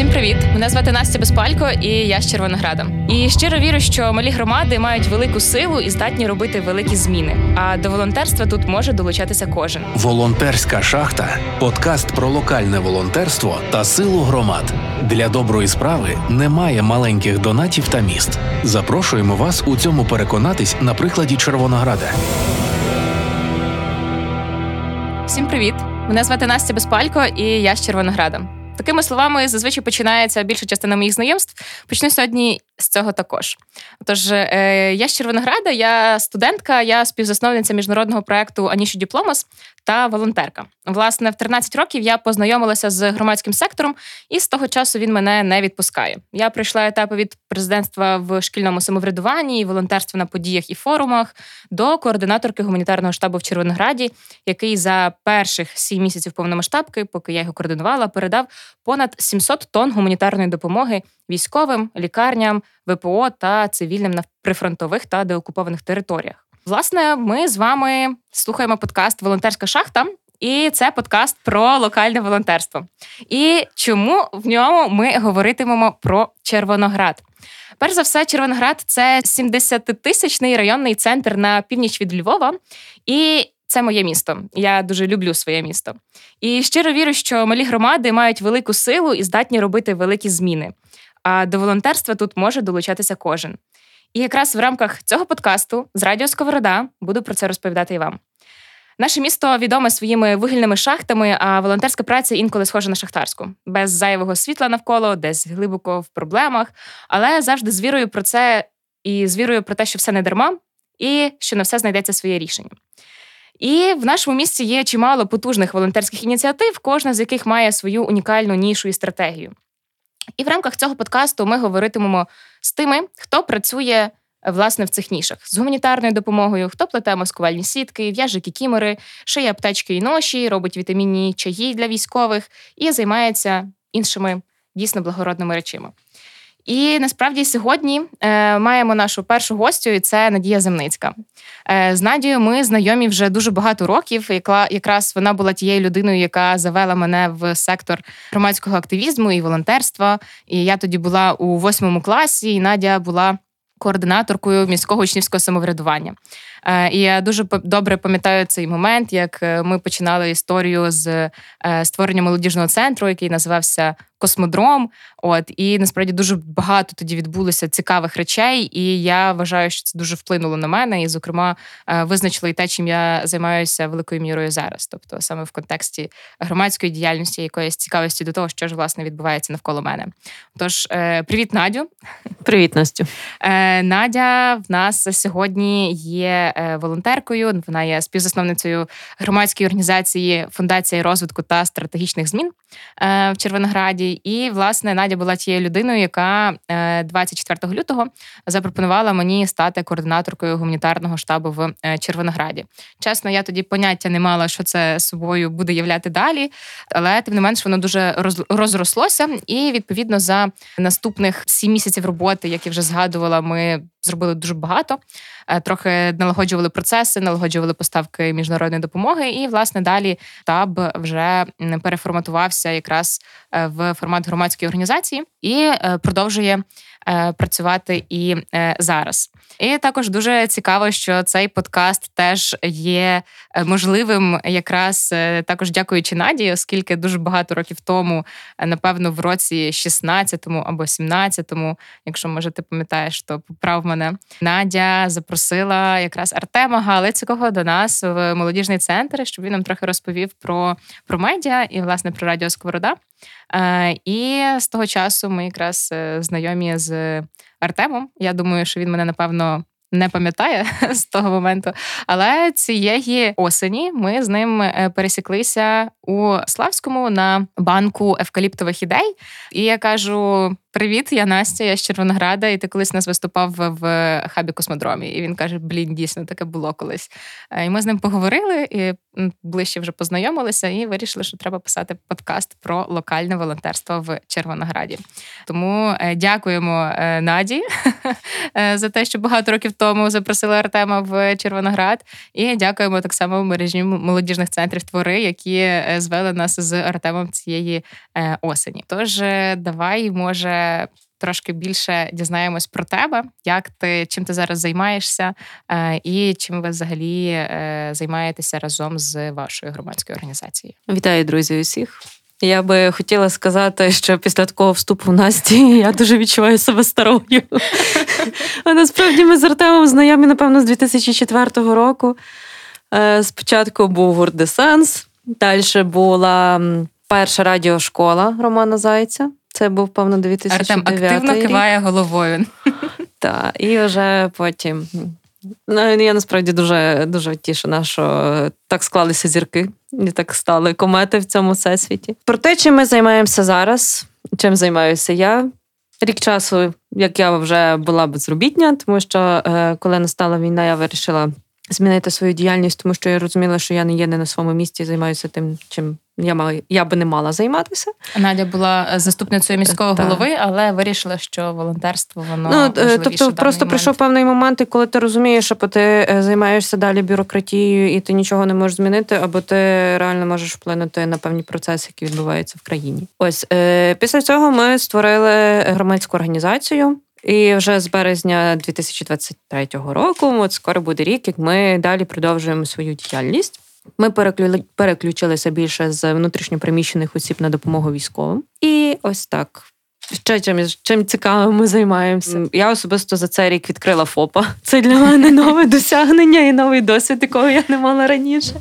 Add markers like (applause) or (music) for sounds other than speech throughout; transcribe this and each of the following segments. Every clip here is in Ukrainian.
Всім привіт! Мене звати Настя Безпалько, і я з Червонограда. І щиро вірю, що малі громади мають велику силу і здатні робити великі зміни. А до волонтерства тут може долучатися кожен. Волонтерська шахта подкаст про локальне волонтерство та силу громад. Для доброї справи немає маленьких донатів та міст. Запрошуємо вас у цьому переконатись на прикладі Червонограда. Всім привіт! Мене звати Настя Безпалько, і я з Червонограда. Такими словами зазвичай починається більша частина моїх знайомств. Почну сьогодні з цього також. Тож е, я з Червонограда, я студентка, я співзасновниця міжнародного проекту Аніші Діпломас та волонтерка. Власне, в 13 років я познайомилася з громадським сектором, і з того часу він мене не відпускає. Я пройшла етапи від президентства в шкільному самоврядуванні, волонтерства на подіях і форумах до координаторки гуманітарного штабу в Червонограді, який за перших сім місяців повномасштабки, поки я його координувала, передав понад 700 тонн гуманітарної допомоги військовим, лікарням, ВПО та цивільним на прифронтових та деокупованих територіях. Власне, ми з вами слухаємо подкаст Волонтерська шахта. І це подкаст про локальне волонтерство. І чому в ньому ми говоритимемо про Червоноград? Перш за все, Червоноград це 70-тисячний районний центр на північ від Львова, і це моє місто. Я дуже люблю своє місто. І щиро вірю, що малі громади мають велику силу і здатні робити великі зміни. А до волонтерства тут може долучатися кожен. І якраз в рамках цього подкасту з Радіо Сковорода буду про це розповідати і вам. Наше місто відоме своїми вугільними шахтами, а волонтерська праця інколи схожа на шахтарську, без зайвого світла навколо, десь глибоко в проблемах, але завжди з вірою про це і з вірою про те, що все не дарма, і що на все знайдеться своє рішення. І в нашому місті є чимало потужних волонтерських ініціатив, кожна з яких має свою унікальну нішу і стратегію. І в рамках цього подкасту ми говоритимемо з тими, хто працює власне в цих нішах з гуманітарною допомогою, хто плете маскувальні сітки, в'яже кікімори, шиє аптечки і ноші, робить вітамінні чаї для військових і займається іншими дійсно благородними речами. І насправді сьогодні е, маємо нашу першу гостю, і це Надія Земницька. Е, з Надією ми знайомі вже дуже багато років. Яка якраз вона була тією людиною, яка завела мене в сектор громадського активізму і волонтерства. І я тоді була у восьмому класі, і Надя була координаторкою міського учнівського самоврядування. Е, і я дуже добре пам'ятаю цей момент, як е, ми починали історію з е, створення молодіжного центру, який називався Космодром. От і насправді дуже багато тоді відбулося цікавих речей, і я вважаю, що це дуже вплинуло на мене. І, зокрема, визначило і те, чим я займаюся великою мірою зараз, тобто саме в контексті громадської діяльності, якоїсь цікавості до того, що ж власне відбувається навколо мене. Тож, привіт, Надю. Привіт, Настю. Надя в нас сьогодні є. Е, волонтеркою. Вона є співзасновницею громадської організації Фундація розвитку та стратегічних змін е, в Червонограді. І власне Надя була тією людиною, яка 24 е, лютого запропонувала мені стати координаторкою гуманітарного штабу в Червонограді. Чесно, я тоді поняття не мала, що це собою буде являти далі, але тим не менш воно дуже розрослося. І відповідно за наступних сім місяців роботи, як я вже згадувала, ми зробили дуже багато. Е, трохи налагоджували процеси, налагоджували поставки міжнародної допомоги. І власне далі таб вже переформатувався якраз е, в формат громадської організації і е, продовжує Е, працювати і е, зараз. І також дуже цікаво, що цей подкаст теж є можливим, якраз також дякуючи Наді, оскільки дуже багато років тому, напевно, в році 16-му або 17-му, якщо може ти пам'ятаєш, то поправ мене Надя запросила якраз Артема Галицького до нас в молодіжний центр, щоб він нам трохи розповів про, про медіа і власне про радіо Сковорода. Е, і з того часу ми якраз е, знайомі з Артемом. Я думаю, що він мене напевно. Не пам'ятає (laughs) з того моменту, але цієї осені ми з ним е, пересіклися у Славському на банку евкаліптових ідей. І я кажу: Привіт, я Настя, я з Червонограда, і ти колись нас виступав в хабі космодромі. І він каже: Блін, дійсно таке було колись. Е, і ми з ним поговорили і ближче вже познайомилися, і вирішили, що треба писати подкаст про локальне волонтерство в Червонограді. Тому е, дякуємо е, Наді (laughs) за те, що багато років тому запросили Артема в Червоноград. І дякуємо так само мережі молодіжних центрів твори, які звели нас з Артемом цієї осені. Тож давай може трошки більше дізнаємось про тебе, як ти чим ти зараз займаєшся, е, і чим ви взагалі е, займаєтеся разом з вашою громадською організацією. Вітаю, друзі, усіх. Я би хотіла сказати, що після такого вступу в Насті я дуже відчуваю себе старою. А насправді ми з Артемом знайомі, напевно, з 2004 року. Е, спочатку був гурт Десенс, далі була перша радіошкола Романа Зайця. Це був, певно, 2009 Артем активно рік. киває головою. (laughs) Так, і вже потім. Ну, Я насправді дуже дуже тішена, що так склалися зірки і так стали комети в цьому всесвіті. Про те, чим ми займаємося зараз, чим займаюся я. Рік часу, як я вже була безробітня, тому що е, коли настала війна, я вирішила змінити свою діяльність, тому що я розуміла, що я не є не на своєму місці, займаюся тим, чим я мала, я би не мала займатися. Надя була заступницею міського так. голови, але вирішила, що волонтерство воно ну, е, тобто просто момент. прийшов певний момент, і коли ти розумієш, що ти е, займаєшся далі бюрократією, і ти нічого не можеш змінити, або ти реально можеш вплинути на певні процеси, які відбуваються в країні. Ось е, після цього ми створили громадську організацію. І вже з березня 2023 року, от скоро буде рік, як ми далі продовжуємо свою діяльність. Ми переключилися більше з внутрішньопереміщених осіб на допомогу військовим. І ось так. Ще чим чим цікавим ми займаємося. Я особисто за цей рік відкрила ФОПа. Це для мене нове (laughs) досягнення і новий досвід, якого я не мала раніше.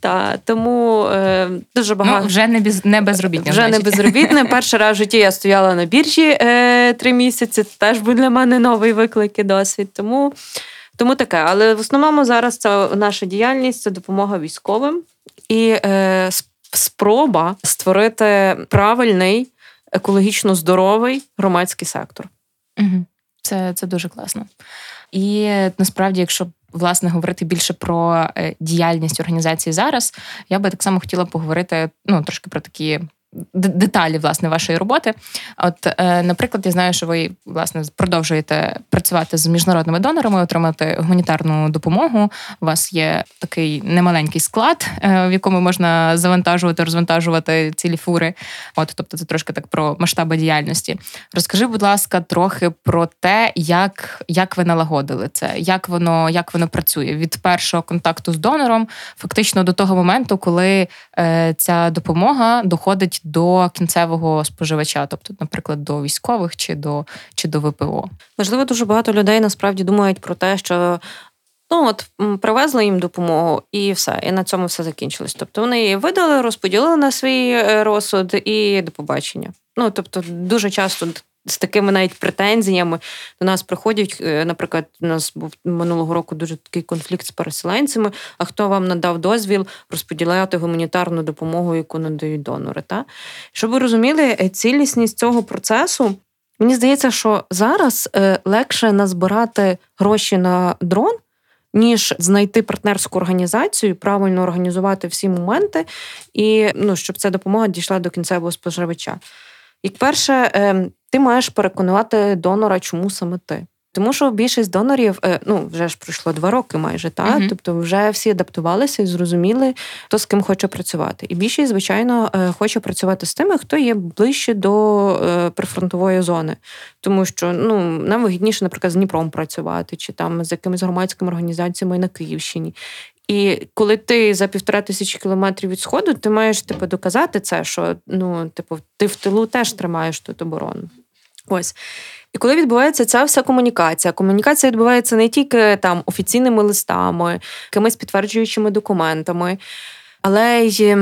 Та тому е, дуже ну, багато Ну, вже не без не безробітна. Вже значить. не безробітне. (laughs) Перший раз в житті я стояла на біржі е, три місяці. Це теж був для мене новий виклик і досвід. Тому тому таке. Але в основному зараз це наша діяльність це допомога військовим і е, спроба створити правильний, екологічно здоровий громадський сектор. Угу. Це, Це дуже класно. І насправді, якщо власне говорити більше про е, діяльність організації зараз, я би так само хотіла поговорити ну трошки про такі деталі власне вашої роботи. От, е, наприклад, я знаю, що ви власне продовжуєте працювати з міжнародними донорами, отримати гуманітарну допомогу. У вас є такий немаленький склад, е, в якому можна завантажувати, розвантажувати цілі фури. От, тобто, це трошки так про масштаби діяльності. Розкажи, будь ласка, трохи про те, як як ви налагодили це, як воно як воно працює від першого контакту з донором, фактично до того моменту, коли е, ця допомога доходить до кінцевого споживача, тобто, наприклад, до військових чи до чи до ВПО. Можливо, дуже багато людей насправді думають про те, що. Ну, от привезли їм допомогу, і все, і на цьому все закінчилось. Тобто вони її видали, розподілили на свій е, розсуд і до побачення. Ну тобто, дуже часто з такими навіть претензіями до нас приходять. Е, наприклад, у нас був минулого року дуже такий конфлікт з переселенцями. А хто вам надав дозвіл розподіляти гуманітарну допомогу, яку надають донори? Та? Щоб ви розуміли, е, цілісність цього процесу. Мені здається, що зараз е, легше назбирати гроші на дрон, ніж знайти партнерську організацію, правильно організувати всі моменти, і ну, щоб ця допомога дійшла до кінцевого споживача. Як перше, ем, ти маєш переконувати донора, чому саме ти. Тому що більшість донорів, е, ну вже ж пройшло два роки, майже та uh-huh. тобто вже всі адаптувалися і зрозуміли, хто з ким хоче працювати. І більшість, звичайно, е, хоче працювати з тими, хто є ближче до е, прифронтової зони, тому що ну нам вигідніше, наприклад, з Дніпром працювати, чи там з якимись громадськими організаціями на Київщині. І коли ти за півтора тисячі кілометрів від сходу, ти маєш типу, доказати це, що ну, типу, ти в тилу теж тримаєш тут оборону. Ось. І коли відбувається ця вся комунікація, комунікація відбувається не тільки там офіційними листами, якимись підтверджуючими документами, але й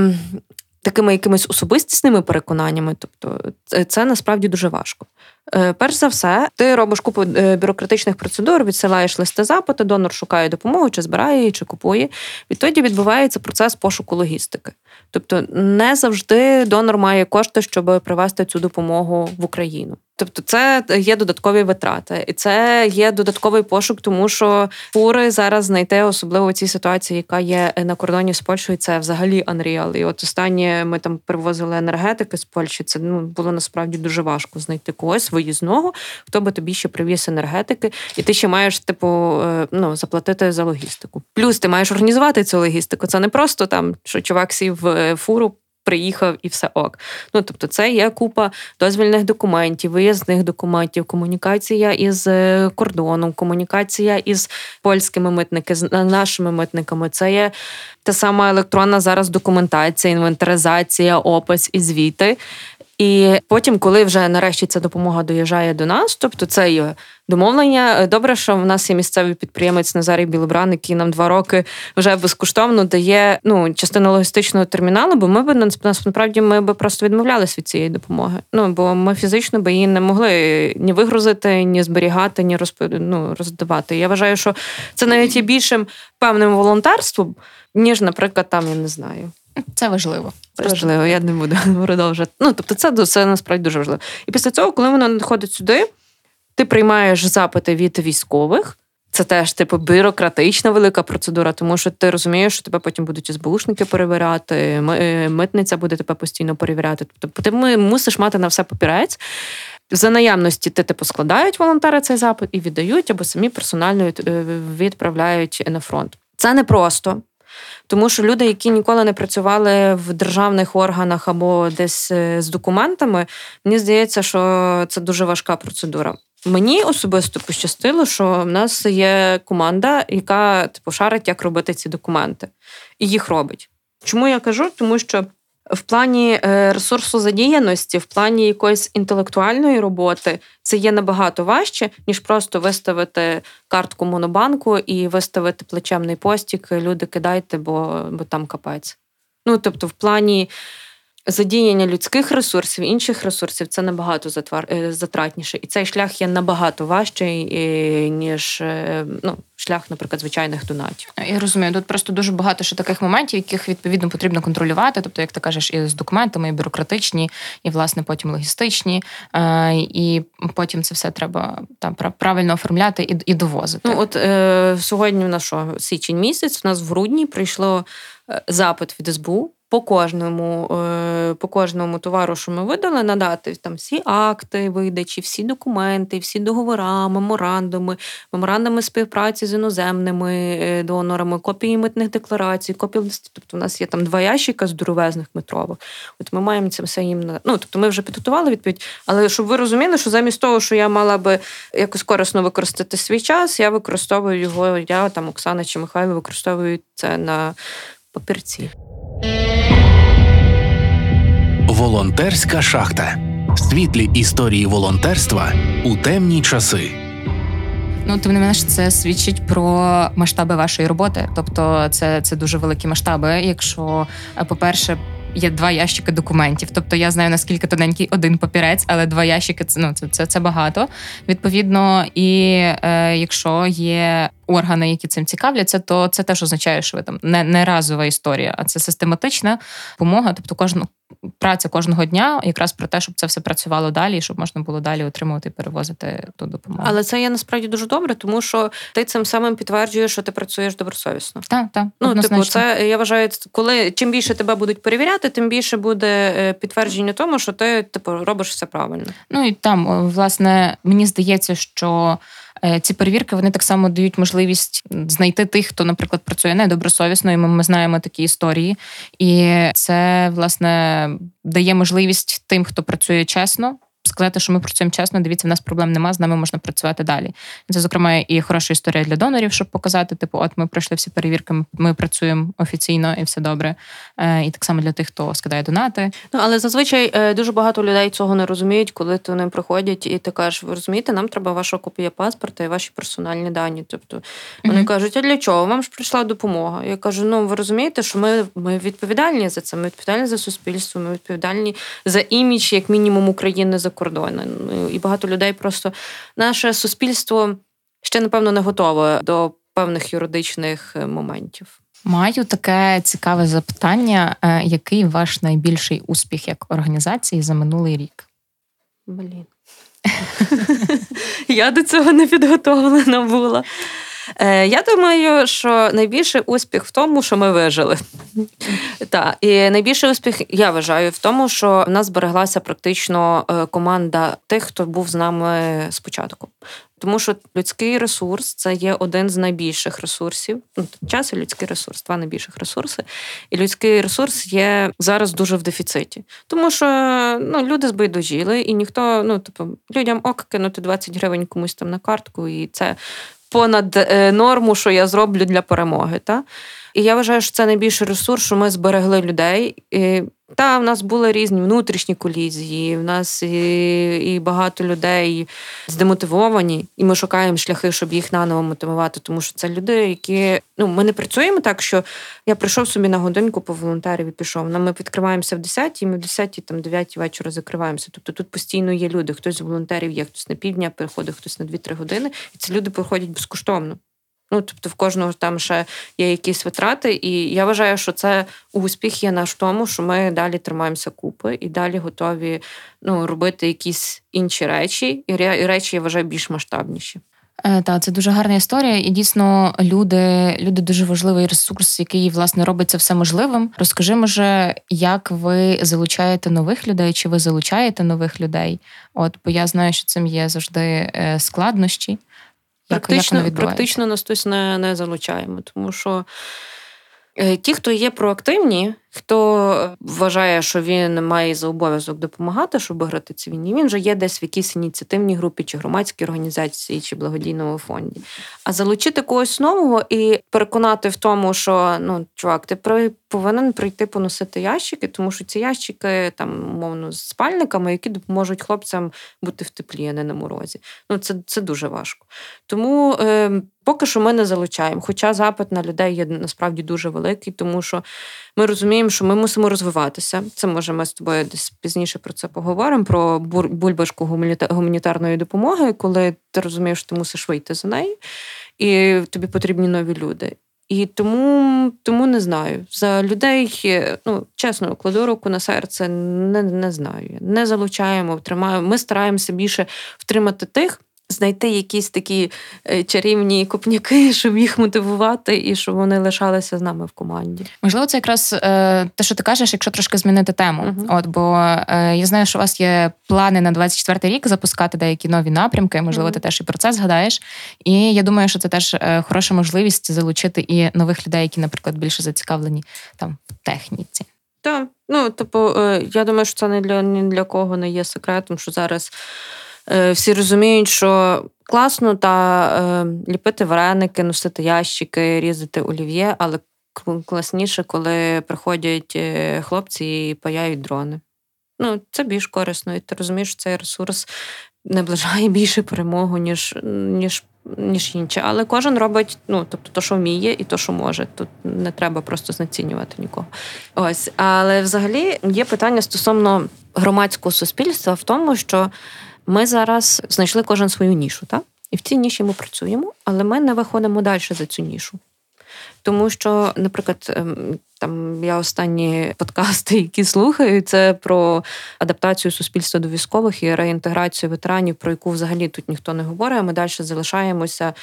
такими якимись особистісними переконаннями. Тобто, це, це насправді дуже важко. Е, перш за все, ти робиш купу е, бюрократичних процедур, відсилаєш листи запити, донор шукає допомогу, чи збирає її, чи купує. Відтоді відбувається процес пошуку логістики. Тобто, не завжди донор має кошти, щоб привезти цю допомогу в Україну. Тобто, це є додаткові витрати, і це є додатковий пошук, тому що фури зараз знайти, особливо цій ситуації, яка є на кордоні з Польщею, це взагалі Unreal. І от останнє ми там привозили енергетики з Польщі. Це ну було насправді дуже важко знайти когось виїзного, хто би тобі ще привіз енергетики, і ти ще маєш типу е, ну заплатити за логістику. Плюс ти маєш організувати цю логістику. Це не просто там, що чувак сів в фуру приїхав і все ок. Ну тобто, це є купа дозвільних документів, виїзних документів, комунікація із е, кордоном, комунікація із польськими митниками, з нашими митниками. Це є та сама електронна зараз документація, інвентаризація, опис і звіти. І потім, коли вже нарешті ця допомога доїжджає до нас, тобто це є домовлення. Добре, що в нас є місцевий підприємець Назарій Білобран, який нам два роки вже безкоштовно дає ну частину логістичного терміналу, бо ми б насправді ми би просто відмовлялись від цієї допомоги. Ну бо ми фізично би її не могли ні вигрузити, ні зберігати, ні розп... ну, роздавати. Я вважаю, що це навіть є більшим певним волонтерством, ніж, наприклад, там я не знаю. Це важливо. Це важливо, я не буду (laughs) продовжувати. Ну, тобто, це це насправді дуже важливо. І після цього, коли воно надходить сюди, ти приймаєш запити від військових. Це теж типу бюрократична велика процедура, тому що ти розумієш, що тебе потім будуть СБУшники перевіряти, е, митниця буде тебе постійно перевіряти. Тобто ти мусиш мати на все папірець. За наявності ти типу складають волонтери цей запит і віддають, або самі персонально е, відправляють на фронт. Це не просто. Тому що люди, які ніколи не працювали в державних органах або десь е, з документами, мені здається, що це дуже важка процедура. Мені особисто пощастило, що в нас є команда, яка типу шарить, як робити ці документи, і їх робить. Чому я кажу? Тому що в плані ресурсозадіяності, ресурсу задіяності, в плані якоїсь інтелектуальної роботи, це є набагато важче, ніж просто виставити картку монобанку і виставити плечемний постік. Люди кидайте, бо, бо там капець. Ну тобто, в плані задіяння людських ресурсів, інших ресурсів це набагато е, затратніше. І цей шлях є набагато важчий, е, ніж е, ну, шлях, наприклад, звичайних донатів. Я розумію, тут просто дуже багато ще таких моментів, яких відповідно потрібно контролювати. Тобто, як ти кажеш, і з документами, і бюрократичні, і власне потім логістичні, і потім це все треба там правильно оформляти і і довозити. Ну от е, сьогодні в нас що, січень місяць, у нас в грудні прийшло запит від СБУ по кожному е, по кожному товару, що ми видали, надати там всі акти видачі, всі документи, всі договори, меморандуми, меморандуми співпраці з іноземними е, донорами, копії митних декларацій, копії. Тобто у нас є там два ящика здоровезних метрових. От ми маємо це все їм Ну, тобто ми вже підготували відповідь. Але щоб ви розуміли, що замість того, що я мала би якось корисно використати свій час, я використовую його. Я там Оксана чи Михайло використовують це на папірці. Волонтерська шахта. Світлі історії волонтерства у темні часи. Ну, тим не менш, це свідчить про масштаби вашої роботи. Тобто, це це дуже великі масштаби. Якщо, е, по-перше, є два ящики документів. Тобто я знаю наскільки тоненький один папірець, але два ящики це ну це це, це багато. Відповідно, і е, якщо є органи, які цим цікавляться, то це теж означає, що ви там не не разова історія, а це систематична допомога. Тобто, кожну праця кожного дня, якраз про те, щоб це все працювало далі, і щоб можна було далі отримувати і перевозити ту допомогу. Але це є насправді дуже добре, тому що ти цим самим підтверджуєш, що ти працюєш добросовісно. Так, так. Ну, типу, це я вважаю, коли чим більше тебе будуть перевіряти, тим більше буде е, підтвердження тому, що ти типу робиш все правильно. Ну і там, власне, мені здається, що. Е, ці перевірки вони так само дають можливість знайти тих, хто, наприклад, працює недобросовісно, і ми, ми знаємо такі історії. І це власне дає можливість тим, хто працює чесно, сказати, що ми працюємо чесно, дивіться, в нас проблем нема, з нами можна працювати далі. Це, зокрема, і хороша історія для донорів, щоб показати, типу, от ми пройшли всі перевірки, ми працюємо офіційно і все добре. Е, і так само для тих, хто скидає донати. Ну але зазвичай е, дуже багато людей цього не розуміють, коли то ним приходять, і ти кажеш, ви розумієте, нам треба ваша копія паспорта і ваші персональні дані. Тобто вони mm-hmm. кажуть, а для чого? Вам ж прийшла допомога. Я кажу: ну ви розумієте, що ми, ми відповідальні за це. Ми відповідальні за суспільство, ми відповідальні за імідж, як мінімум України за кордони. Ну, і багато людей просто наше суспільство ще, напевно, не готове до певних юридичних е, моментів. Маю таке цікаве запитання: е, який ваш найбільший успіх як організації за минулий рік? Блін. (laughs) Я до цього не підготовлена була. Е, Я думаю, що найбільший успіх в тому, що ми вижили. Так, І найбільший успіх, я вважаю, в тому, що в нас збереглася практично е, команда тих, хто був з нами спочатку. Тому що людський ресурс це є один з найбільших ресурсів. Ну, час і людський ресурс, два найбільших ресурси. І людський ресурс є зараз дуже в дефіциті. Тому що ну, люди збайдужіли, і ніхто, ну типу, людям ок кинути 20 гривень комусь там на картку, і це понад е, норму, що я зроблю для перемоги. Та? І я вважаю, що це найбільший ресурс, що ми зберегли людей. І, Та, в нас були різні внутрішні колізії, в нас і і багато людей здемотивовані, і ми шукаємо шляхи, щоб їх наново мотивувати. Тому що це люди, які ну ми не працюємо так, що я прийшов собі на годинку по волонтерів і пішов. Ну, Ми відкриваємося в 10 і ми в 10 там 9 вечора закриваємося. Тобто тут постійно є люди. Хтось з волонтерів є, хтось на півдня приходить, хтось на 2-3 години, і ці люди приходять безкоштовно. Ну, тобто, в кожного там ще є якісь витрати, і я вважаю, що це успіх є наш в тому, що ми далі тримаємося купи і далі готові ну, робити якісь інші речі, і речі я вважаю більш масштабніші. Е, так, це дуже гарна історія, і дійсно люди люди дуже важливий ресурс, який власне робить це все можливим. Розкажи, може, як ви залучаєте нових людей, чи ви залучаєте нових людей? От, бо я знаю, що цим є завжди е, складнощі. Практично як практично нас хтось не, не залучаємо, тому що ті, хто є проактивні, Хто вважає, що він має за обов'язок допомагати, щоб виграти цій війні, він вже є десь в якійсь ініціативній групі, чи громадській організації, чи благодійному фонді. А залучити когось нового і переконати в тому, що ну, чувак, ти повинен прийти поносити ящики, тому що ці ящики там, умовно, з спальниками, які допоможуть хлопцям бути в теплі, а не на морозі. Ну, Це це дуже важко. Тому е, поки що ми не залучаємо. Хоча запит на людей є насправді дуже великий, тому що ми розуміємо, що ми мусимо розвиватися. Це може ми з тобою десь пізніше про це поговоримо. Про бульбашку гуманітарної допомоги, коли ти розумієш, що ти мусиш вийти за неї, і тобі потрібні нові люди. І тому тому не знаю. За людей, ну чесно, кладу руку на серце, не не знаю. Не залучаємо, втримаємо. Ми стараємося більше втримати тих, знайти якісь такі е, чарівні купняки, (laughs) щоб їх мотивувати, і щоб вони лишалися з нами в команді. Можливо, це якраз е, те, що ти кажеш, якщо трошки змінити тему. Uh-huh. От бо е, я знаю, що у вас є плани на 24-й рік запускати деякі нові напрямки. Можливо, uh-huh. ти теж і про це згадаєш. І я думаю, що це теж хороша можливість залучити і нових людей, які, наприклад, більше зацікавлені там в техніці. Так, ну типу, я думаю, що це не для ні для кого не є секретом, що зараз. Е, всі розуміють, що класно та е, ліпити вареники, носити ящики, різати олів'є, але класніше, коли приходять е, хлопці і паяють дрони. Ну, це більш корисно, і ти розумієш, що цей ресурс наближає (laughs) більше перемогу, ніж ніж, ніж інше. Але кожен робить ну, тобто, то, що вміє, і то, що може. Тут не треба просто знецінювати нікого. Ось, але взагалі є питання стосовно громадського суспільства в тому, що ми зараз знайшли кожен свою нішу, так? І в цій ніші ми працюємо, але ми не виходимо далі за цю нішу. Тому що, наприклад, ем, там я останні подкасти, які слухаю, це про адаптацію суспільства до військових і реінтеграцію ветеранів, про яку взагалі тут ніхто не говорить. а Ми далі залишаємося,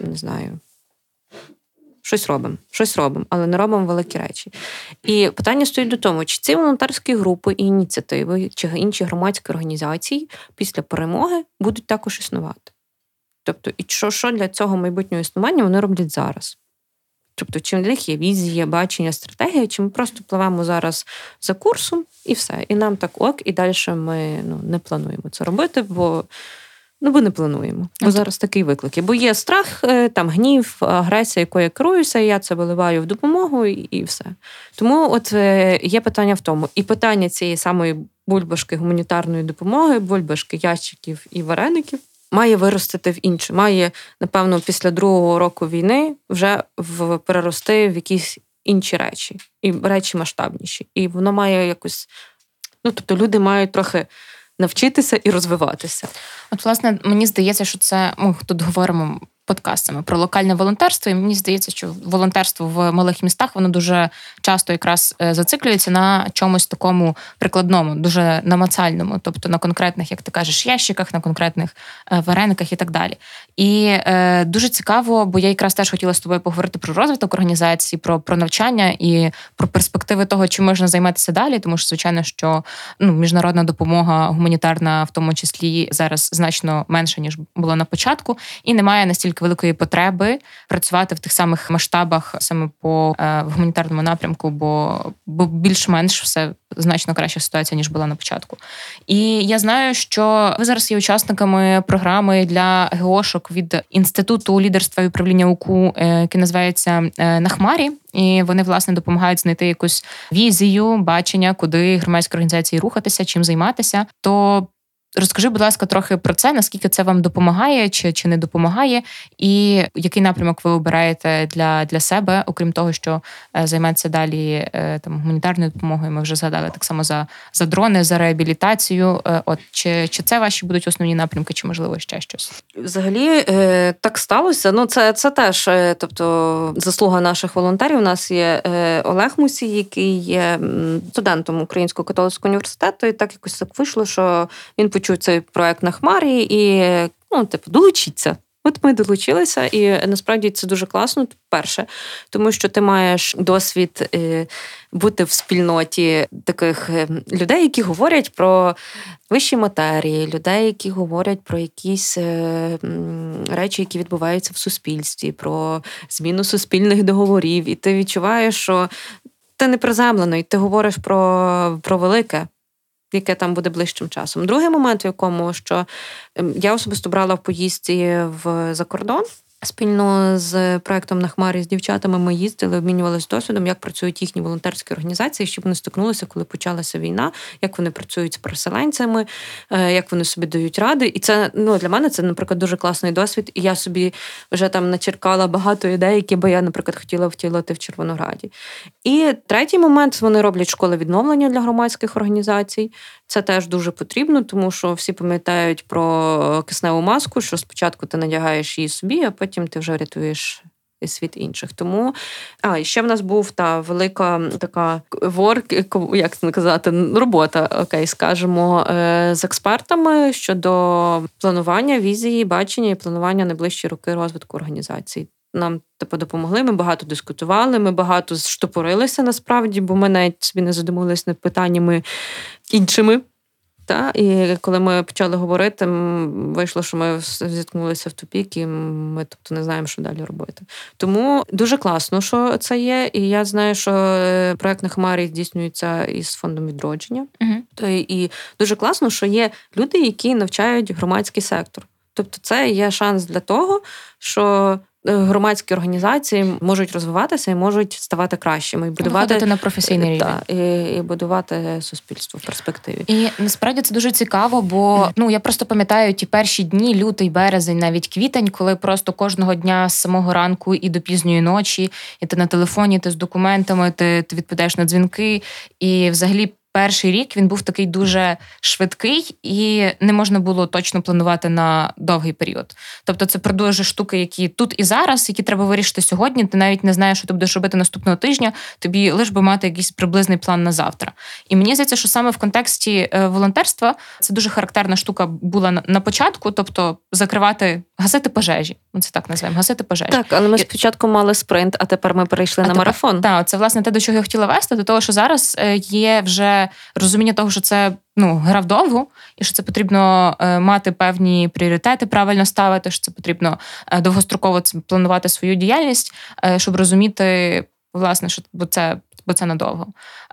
не знаю, щось робимо, щось робимо, але не робимо великі речі. І питання стоїть до того, чи ці волонтерські групи і ініціативи, чи інші громадські організації після перемоги будуть також існувати. Тобто, і що що для цього майбутнього існування вони роблять зараз? Тобто, чи в них є візія, бачення, стратегія, чи ми просто пливемо зараз за курсом і все. І нам так ок, і далі ми ну, не плануємо це робити, бо Ну, бо не плануємо. Бо зараз такий виклик. Бо є страх, е, там гнів, агресія, якою я керуюся, і я це виливаю в допомогу, і, і все. Тому от е, є питання в тому. І питання цієї самої бульбашки гуманітарної допомоги, бульбашки ящиків і вареників. Має виростити в інше, має, напевно, після другого року війни вже в перерости в якісь інші речі, і речі масштабніші. І воно має якось. Ну, тобто, люди мають трохи навчитися і розвиватися. От, власне, мені здається, що це ми тут говоримо подкаст саме про локальне волонтерство. І мені здається, що волонтерство в малих містах воно дуже часто якраз е, зациклюється на чомусь такому прикладному, дуже намацальному, тобто на конкретних, як ти кажеш, ящиках, на конкретних е, варениках і так далі. І е, дуже цікаво, бо я якраз теж хотіла з тобою поговорити про розвиток організації, про про навчання і про перспективи того, чим можна займатися далі, тому що звичайно, що ну міжнародна допомога гуманітарна, в тому числі зараз значно менша ніж було на початку, і немає настільки великої потреби працювати в тих самих масштабах саме по е, гуманітарному напрямку, бо бо більш-менш все значно краща ситуація ніж була на початку. І я знаю, що ви зараз є учасниками програми для ГОшок від інституту лідерства і управління УКУ, е, який називається е, на хмарі. І вони власне допомагають знайти якусь візію, бачення, куди громадські організації рухатися, чим займатися. То Розкажи, будь ласка, трохи про це, наскільки це вам допомагає чи чи не допомагає, і який напрямок ви обираєте для для себе, окрім того, що е, займеться далі е, там гуманітарною допомогою. Ми вже згадали так само за за дрони, за реабілітацію. Е, от чи чи це ваші будуть основні напрямки, чи можливо ще щось? Взагалі так сталося. Ну, це це теж, тобто, заслуга наших волонтерів. У нас є Олег Мусій, який є студентом Українського католицького університету, і так якось так вийшло, що він почув цей проект на хмарі і ну, типу, долучіться. От ми долучилися, і насправді це дуже класно. Перше, тому що ти маєш досвід е, бути в спільноті таких е, людей, які говорять про вищі матерії, людей, які говорять про якісь е, речі, які відбуваються в суспільстві, про зміну суспільних договорів. І ти відчуваєш, що ти не приземлено, і ти говориш про, про велике яке там буде ближчим часом. Другий момент, в якому що ем, я особисто брала в поїздці в за кордон. Спільно з проектом на хмарі з дівчатами ми їздили, обмінювалися досвідом, як працюють їхні волонтерські організації, щоб вони стикнулися, коли почалася війна, як вони працюють з переселенцями, е, як вони собі дають ради. І це ну для мене це, наприклад, дуже класний досвід. І я собі вже там начеркала багато ідей, які би я, наприклад, хотіла втілити в Червонограді. І третій момент вони роблять школи відновлення для громадських організацій. Це теж дуже потрібно, тому що всі пам'ятають про кисневу маску, що спочатку ти надягаєш її собі, а потім ти вже рятуєш. І світ інших. Тому а і ще в нас був та велика така ворк, як це казати, робота, окей, скажімо, е, з експертами щодо планування візії, бачення і планування найближчі роки розвитку організації нам типу, допомогли. Ми багато дискутували, ми багато штопорилися насправді, бо ми навіть собі не задумувалися над питаннями іншими. Та? І коли ми почали говорити, вийшло, що ми зіткнулися в тупік, і ми тобто не знаємо, що далі робити. Тому дуже класно, що це є. І я знаю, що е, проект на Хмарі здійснюється із фондом відродження. Угу. То і дуже класно, що є люди, які навчають громадський сектор. Тобто, це є шанс для того, що громадські організації можуть розвиватися і можуть ставати кращими і будувати Виходити на професійний рівень. Та, і, і будувати суспільство в перспективі. І насправді це дуже цікаво, бо ну я просто пам'ятаю ті перші дні, лютий, березень, навіть квітень, коли просто кожного дня з самого ранку і до пізньої ночі, і ти на телефоні, ти з документами, ти, ти відповідаєш на дзвінки, і взагалі перший рік він був такий дуже швидкий, і не можна було точно планувати на довгий період. Тобто, це про дуже штуки, які тут і зараз, які треба вирішити сьогодні. Ти навіть не знаєш, що ти будеш робити наступного тижня. Тобі лише би мати якийсь приблизний план на завтра. І мені здається, що саме в контексті е, волонтерства це дуже характерна штука була на початку, тобто закривати гасити пожежі. Ну це так називаємо, гасити пожежі. Так, але ми спочатку мали спринт, а тепер ми перейшли а на тепер, марафон. Так, це власне те, до чого я хотіла вести, до того, що зараз е, є вже розуміння того, що це ну гра вдовго, і що це потрібно е, мати певні пріоритети, правильно ставити, що це потрібно е, довгостроково планувати свою діяльність, щоб розуміти. Власне, що бо це бо це надовго.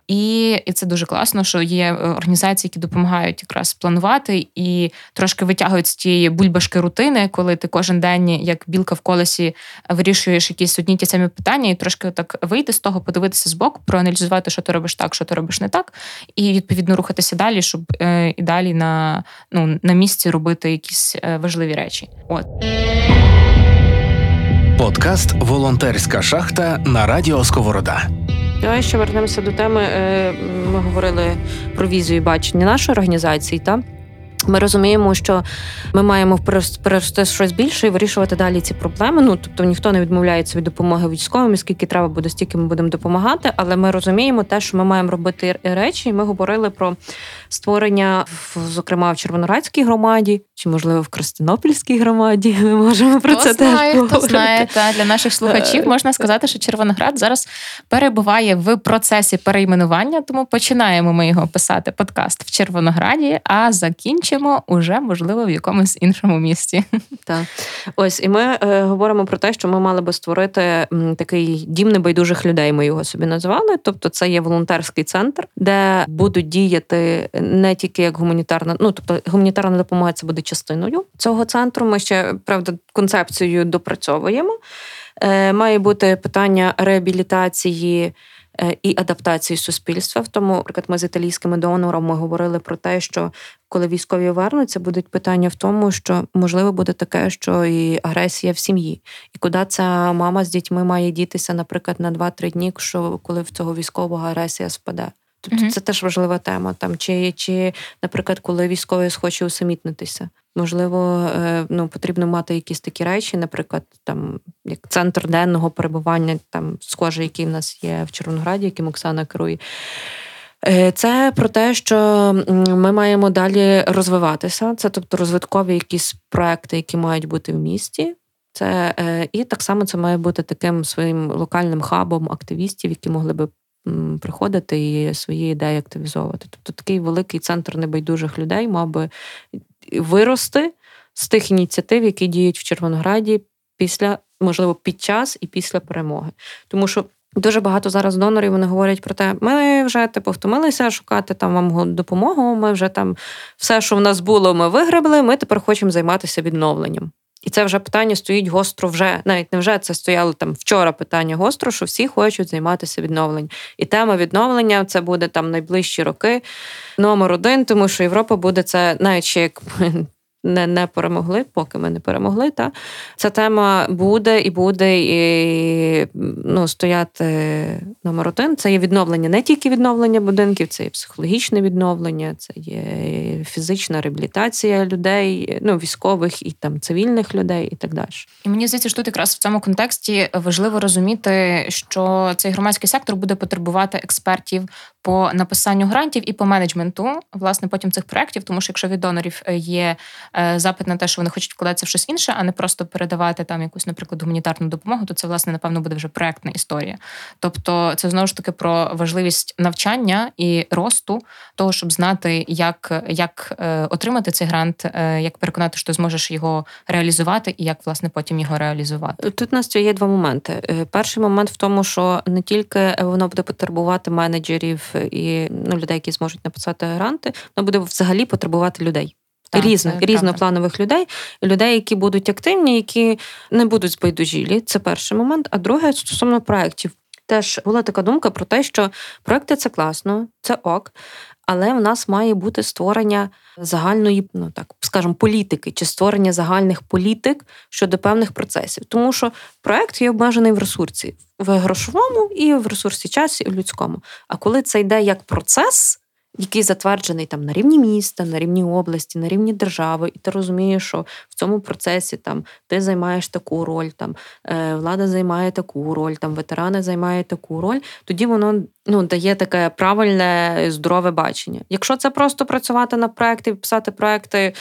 І і це дуже класно, що є е, організації, які допомагають якраз планувати і трошки витягують з тієї бульбашки рутини, коли ти кожен день, як білка в колесі, вирішуєш якісь одні ті самі питання, і трошки так вийти з того, подивитися з боку, проаналізувати, що ти робиш так, що ти робиш не так, і відповідно рухатися далі, щоб е, і далі на ну на місці робити якісь е, важливі речі. От. Подкаст Волонтерська шахта на радіо Сковорода. Давай ще вернемося до теми. Е, ми говорили про візію і бачення нашої організації. Та? Ми розуміємо, що ми маємо перерости щось більше і вирішувати далі ці проблеми. Ну тобто ніхто не відмовляється від допомоги військовим, скільки треба буде, стільки ми будемо допомагати. Але ми розуміємо те, що ми маємо робити речі. І Ми говорили про створення, зокрема в Червонорадській громаді, чи можливо в Крастинопільській громаді. (laughs) Ми можемо про хто це знає, теж хто знає. Та для наших слухачів е, можна сказати, що Червоноград зараз перебуває в процесі перейменування, тому починаємо ми його писати подкаст в Червонограді, а закінчимо уже можливо в якомусь іншому місті. (laughs) Так, ось і ми е, говоримо про те, що ми мали би створити м, такий дім небайдужих людей. Ми його собі називали. Тобто, це є волонтерський центр, де будуть діяти не тільки як гуманітарна, ну тобто гуманітарна допомога це буде частиною цього центру. Ми ще правда концепцію допрацьовуємо. Е, має бути питання реабілітації. Е, і адаптації суспільства. В тому, наприклад, ми з італійськими донорами говорили про те, що коли військові вернуться, будуть питання в тому, що можливо буде таке, що і агресія в сім'ї, і куди ця мама з дітьми має дітися, наприклад, на 2-3 дні, що коли в цього військового агресія спаде. Тобто mm-hmm. це теж важлива тема. Там чи, чи, наприклад, коли військовий схоче усамітнитися, можливо, е, ну потрібно мати якісь такі речі, наприклад, там як центр денного перебування, там схоже, який в нас є в Червонограді, яким Оксана керує. Е, це про те, що ми маємо далі розвиватися. Це тобто розвиткові якісь проекти, які мають бути в місті. Це е, і так само це має бути таким своїм локальним хабом активістів, які могли би приходити і свої ідеї активізовувати. Тобто такий великий центр небайдужих людей мав би вирости з тих ініціатив, які діють в Червонограді після, можливо, під час і після перемоги. Тому що. Дуже багато зараз донорів вони говорять про те, ми вже типу втомилися шукати там вам допомогу. Ми вже там все, що в нас було, ми вигребли. Ми тепер хочемо займатися відновленням. І це вже питання стоїть гостро вже, навіть не вже це стояло там вчора питання гостро, що всі хочуть займатися відновленням. І тема відновлення це буде там найближчі роки. Номер один, тому що Європа буде це навіть ще як не не перемогли, поки ми не перемогли. Та ця тема буде і буде і ну, стояти номер один. Це є відновлення не тільки відновлення будинків, це є психологічне відновлення, це є фізична реабілітація людей, ну військових і там цивільних людей, і так далі. І мені здається, що тут якраз в цьому контексті важливо розуміти, що цей громадський сектор буде потребувати експертів по написанню грантів і по менеджменту власне потім цих проєктів, тому що якщо від донорів е, є запит на те, що вони хочуть вкладатися в щось інше, а не просто передавати там якусь, наприклад, гуманітарну допомогу, то це власне напевно буде вже проектна історія. Тобто, це знову ж таки про важливість навчання і росту того, щоб знати, як як е, отримати цей грант, як переконати, що ти зможеш його реалізувати, і як власне потім його реалізувати. Тут у нас є два моменти. Перший момент в тому, що не тільки воно буде потребувати менеджерів і ну, людей, які зможуть написати гранти, воно буде взагалі потребувати людей. Так, Різно, різнопланових людей, людей, які будуть активні, які не будуть збайдужілі. Це перший момент. А друге стосовно проєктів. Теж була така думка про те, що проекти це класно, це ок, але в нас має бути створення загальної, ну так скажімо, політики чи створення загальних політик щодо певних процесів. Тому що проект є обмежений в ресурсі, в грошовому і в ресурсі часу, і в людському. А коли це йде як процес який затверджений там на рівні міста, на рівні області, на рівні держави, і ти розумієш, що в цьому процесі там ти займаєш таку роль, там е, влада займає таку роль, там ветерани займають таку роль, тоді воно ну, дає таке правильне, здорове бачення. Якщо це просто працювати на проекти, писати проекти,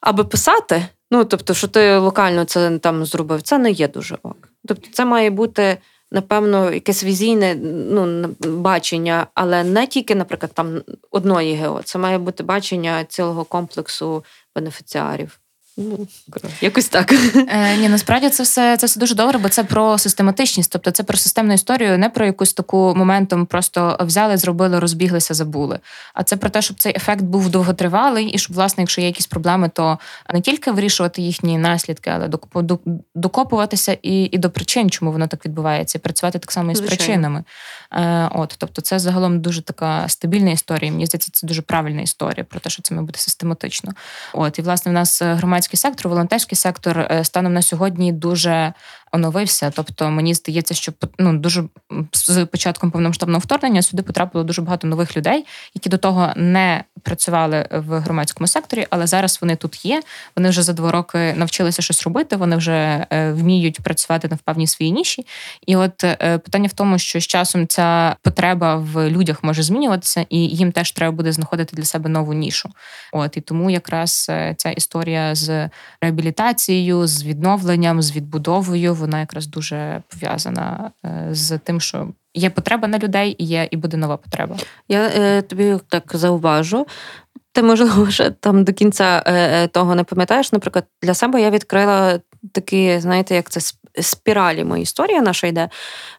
аби писати, ну тобто, що ти локально це там зробив, це не є дуже ок. Тобто, це має бути напевно, якесь візійне ну, бачення, але не тільки, наприклад, там одної ГЕО. Це має бути бачення цілого комплексу бенефіціарів. Ну, Якось так. Е, Ні, насправді це все це все дуже добре, бо це про систематичність, тобто це про системну історію, не про якусь таку моментом просто взяли, зробили, розбіглися, забули. А це про те, щоб цей ефект був довготривалий, і щоб, власне, якщо є якісь проблеми, то не тільки вирішувати їхні наслідки, але докопуватися і і до причин, чому воно так відбувається, і працювати так само і з причинами. Е, От, тобто, це загалом дуже така стабільна історія. Мені здається, це дуже правильна історія про те, що це має бути систематично. От і власне в нас громадські громадський сектор, волонтерський сектор е, станом на сьогодні дуже оновився. Тобто мені здається, що ну дуже з початком повномасштабного вторгнення сюди потрапило дуже багато нових людей, які до того не працювали в громадському секторі, але зараз вони тут є. Вони вже за два роки навчилися щось робити. Вони вже е, вміють працювати на впевній своїй ніші. І от е, питання в тому, що з часом ця потреба в людях може змінюватися, і їм теж треба буде знаходити для себе нову нішу. От і тому якраз е, ця історія з реабілітацією, з відновленням, з відбудовою, вона якраз дуже пов'язана з тим, що є потреба на людей, і є і буде нова потреба. Я е, тобі так зауважу. Ти можливо вже там до кінця е, е, того не пам'ятаєш. Наприклад, для себе я відкрила такі, знаєте, як це спіралі моя історія наша йде.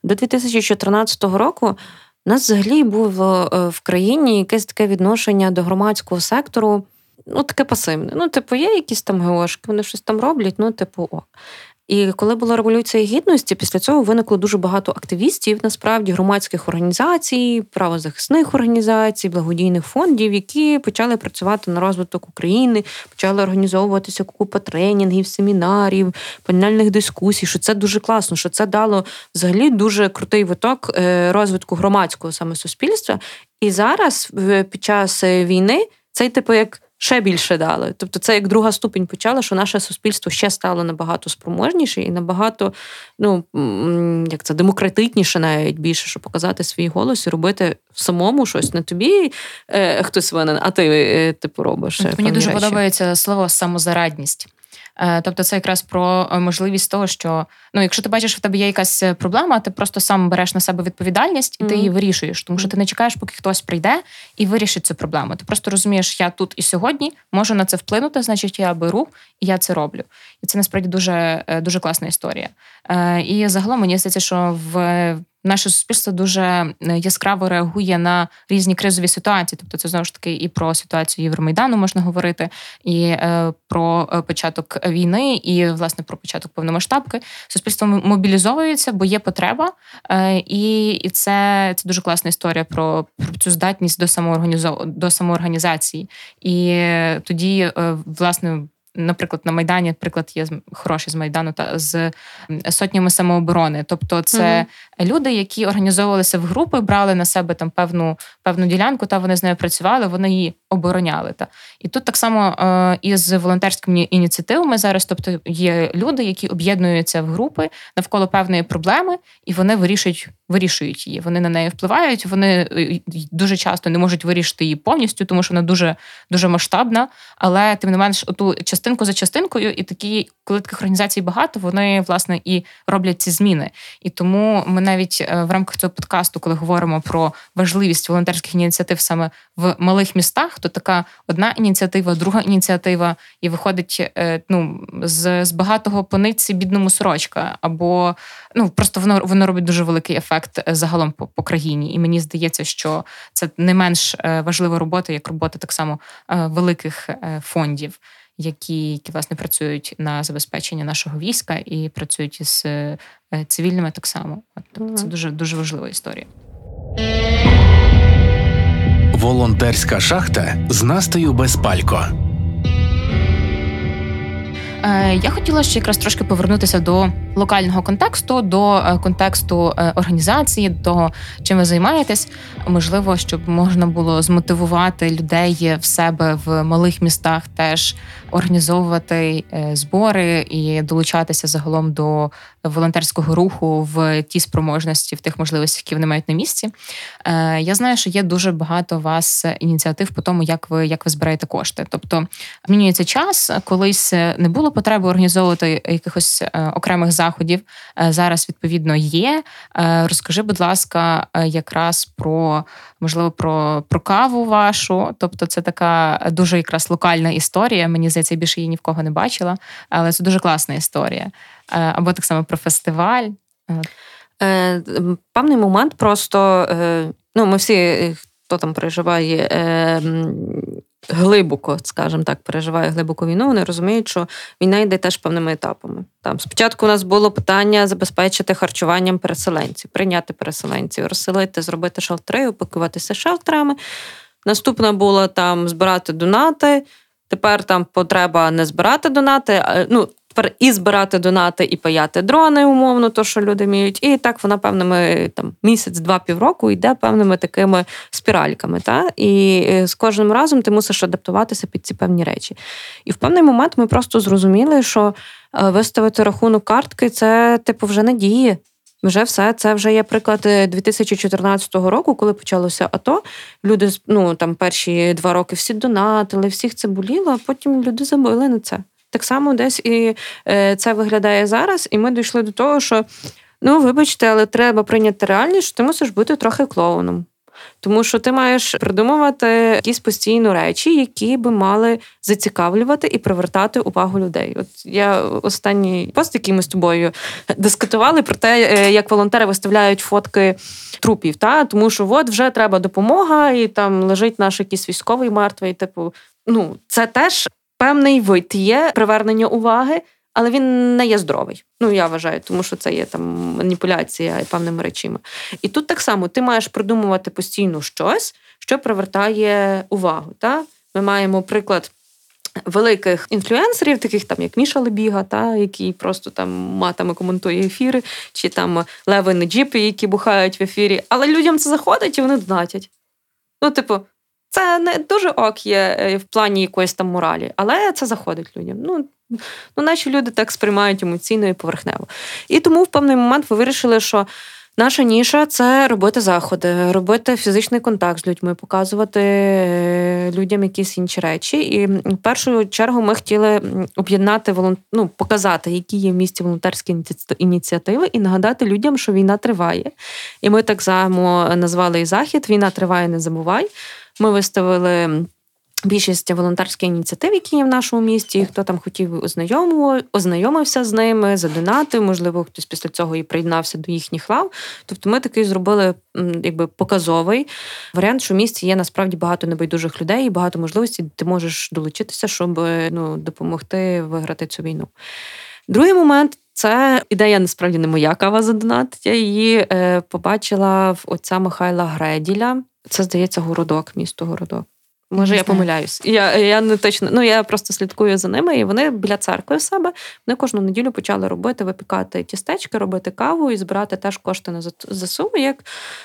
До 2014 року у нас взагалі було е, в країні якесь таке відношення до громадського сектору. Ну, таке пасивне. Ну, типу, є якісь там геошки, вони щось там роблять, ну, типу, о. І коли була революція гідності, після цього виникло дуже багато активістів, насправді громадських організацій, правозахисних організацій, благодійних фондів, які почали працювати на розвиток України, почали організовуватися купа тренінгів, семінарів, панельних дискусій. Що це дуже класно, що це дало взагалі дуже крутий виток е, розвитку громадського саме суспільства. І зараз під час е, війни цей типу як ще більше дали. Тобто, це як друга ступінь почала, що наше суспільство ще стало набагато спроможніше і набагато ну як це демократичніше, навіть більше, щоб показати свій голос і робити самому щось не тобі е, хтось винен, а ти е, типу робиш. Мені дуже речі. подобається слово самозарадність. Е, тобто це якраз про е, можливість того, що ну, якщо ти бачиш, в тебе є якась е, проблема, ти просто сам береш на себе відповідальність і mm-hmm. ти її вирішуєш, тому що ти не чекаєш, поки хтось прийде і вирішить цю проблему. Ти просто розумієш, я тут і сьогодні можу на це вплинути, значить я беру і я це роблю. І це насправді дуже дуже класна історія. І загалом мені здається, що в наше суспільство дуже е, яскраво реагує на різні кризові ситуації. Тобто, це знову ж таки і про ситуацію Євромайдану можна говорити, і е, про е, початок війни, і власне про початок повномасштабки. Суспільство мобілізовується, бо є потреба, і це це дуже класна історія про про цю здатність до самоорганізо... до самоорганізації. І тоді, власне. Наприклад, на Майдані приклад є хороші з Майдану та з сотнями самооборони. Тобто, це mm-hmm. люди, які організовувалися в групи, брали на себе там певну певну ділянку, та вони з нею працювали, вони її обороняли. Та і тут так само е, із волонтерськими ініціативами зараз, тобто є люди, які об'єднуються в групи навколо певної проблеми, і вони вирішують вирішують її. Вони на неї впливають. Вони е, дуже часто не можуть вирішити її повністю, тому що вона дуже дуже масштабна. Але тим не менш, оту частинку за частинкою, і такі, коли таких організацій багато, вони власне і роблять ці зміни. І тому ми навіть е, в рамках цього подкасту, коли говоримо про важливість волонтерських ініціатив саме в малих містах, то така одна ініціатива, друга ініціатива, і виходить е, ну з з багатого пониці бідному сорочка, або ну просто воно воно робить дуже великий ефект е, загалом по, по країні. І мені здається, що це не менш е, важлива робота, як робота так само великих фондів, які які власне працюють на забезпечення нашого війська і працюють із цивільними так само. Тобто це дуже дуже важлива історія. Волонтерська шахта з Настею Безпалько. Е, я хотіла ще якраз трошки повернутися до локального контексту, до е, контексту е, організації, до того, чим ви займаєтесь. Можливо, щоб можна було змотивувати людей в себе в малих містах теж організовувати збори і долучатися загалом до волонтерського руху в ті спроможності, в тих можливостях, які вони мають на місці. Я знаю, що є дуже багато у вас ініціатив по тому, як ви як ви збираєте кошти. Тобто змінюється час, колись не було потреби організовувати якихось е, окремих заходів. Е, зараз відповідно є. Е, розкажи, будь ласка, якраз про можливо про про каву вашу. Тобто, це така дуже якраз локальна історія. Мені здається, більше її ні в кого не бачила, але це дуже класна історія. Або так само про фестиваль. Певний момент просто ну, ми всі, хто там переживає глибоко, скажімо так, переживає глибоку війну, вони розуміють, що війна йде теж певними етапами. Там спочатку у нас було питання забезпечити харчуванням переселенців, прийняти переселенців, розселити, зробити шелтери, опакуватися шелтерами. Наступна була там збирати донати. Тепер там потреба не збирати донати. Ну Тепер і збирати донати, і паяти дрони, умовно, то що люди вміють. І так вона певними там місяць, два півроку йде певними такими спіральками. Та? І е, з кожним разом ти мусиш адаптуватися під ці певні речі. І в певний момент ми просто зрозуміли, що е, виставити рахунок картки це типу вже не діє. Вже все, це вже є приклад 2014 року, коли почалося АТО. Люди ну там перші два роки всі донатили, всіх це боліло, а потім люди забили на це. Так само десь і е, це виглядає зараз, і ми дійшли до того, що ну, вибачте, але треба прийняти реальність, що ти мусиш бути трохи клоуном. Тому що ти маєш придумувати якісь постійно речі, які би мали зацікавлювати і привертати увагу людей. От я останній пост, який ми з тобою дискутували про те, е, як волонтери виставляють фотки трупів. Та тому що от вже треба допомога, і там лежить наш якийсь військовий мертвий. Типу, ну це теж певний вид є привернення уваги, але він не є здоровий. Ну я вважаю, тому що це є там маніпуляція певними речами. І тут так само ти маєш придумувати постійно щось, що привертає увагу. Та? Ми маємо приклад. Великих інфлюенсерів, таких там як Міша Лебіга, та який просто там матами коментує ефіри, чи там Леви Неджіпи, які бухають в ефірі. Але людям це заходить і вони донатять. Ну, типу, це не дуже ок є е, в плані якоїсь там моралі, але це заходить людям. Ну, ну наші люди так сприймають емоційно і поверхнево. І тому в певний момент ви вирішили, що. Наша ніша це робити заходи, робити фізичний контакт з людьми, показувати е, людям якісь інші речі. І в першу чергу ми хотіли об'єднати ну, показати, які є в місті волонтерські ініціативи, і нагадати людям, що війна триває. І ми так само назвали і захід Війна триває, не забувай. Ми виставили. Більшість волонтерських ініціатив, які є в нашому місті, хто там хотів ознайомився з ними, задонатив, можливо, хтось після цього і приєднався до їхніх лав. Тобто ми такий зробили якби показовий варіант, що в місті є насправді багато небайдужих людей і багато можливостей, ти можеш долучитися, щоб ну, допомогти виграти цю війну. Другий момент. Це ідея насправді не моя кава за донат. Я її е, побачила в отця Михайла Греділя. Це здається городок, місто городок. Може, не я помиляюсь. Я я не точно, ну я просто слідкую за ними, і вони біля церкви в себе вони кожну неділю почали робити, випікати тістечки, робити каву і збирати теж кошти на ЗСУ як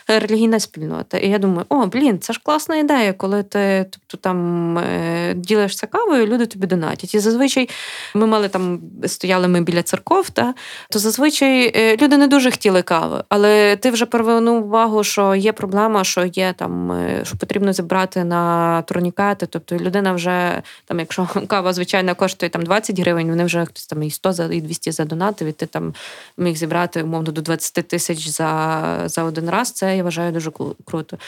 релігійна спільнота. І я думаю, о, блін, це ж класна ідея, коли ти тобто, там е, ділишся кавою, люди тобі донатять. І зазвичай ми мали там, стояли ми біля церков, та то зазвичай е, люди не дуже хотіли кави, але ти вже привернув увагу, що є проблема, що є там, е, що потрібно зібрати на турнікети. Тобто людина вже там, якщо (laughs) кава звичайно коштує там 20 гривень, вони вже хтось там і 100 за і 200 задонатив, і ти там міг зібрати умовно до 20 тисяч за за один раз. Це я вважаю дуже круто.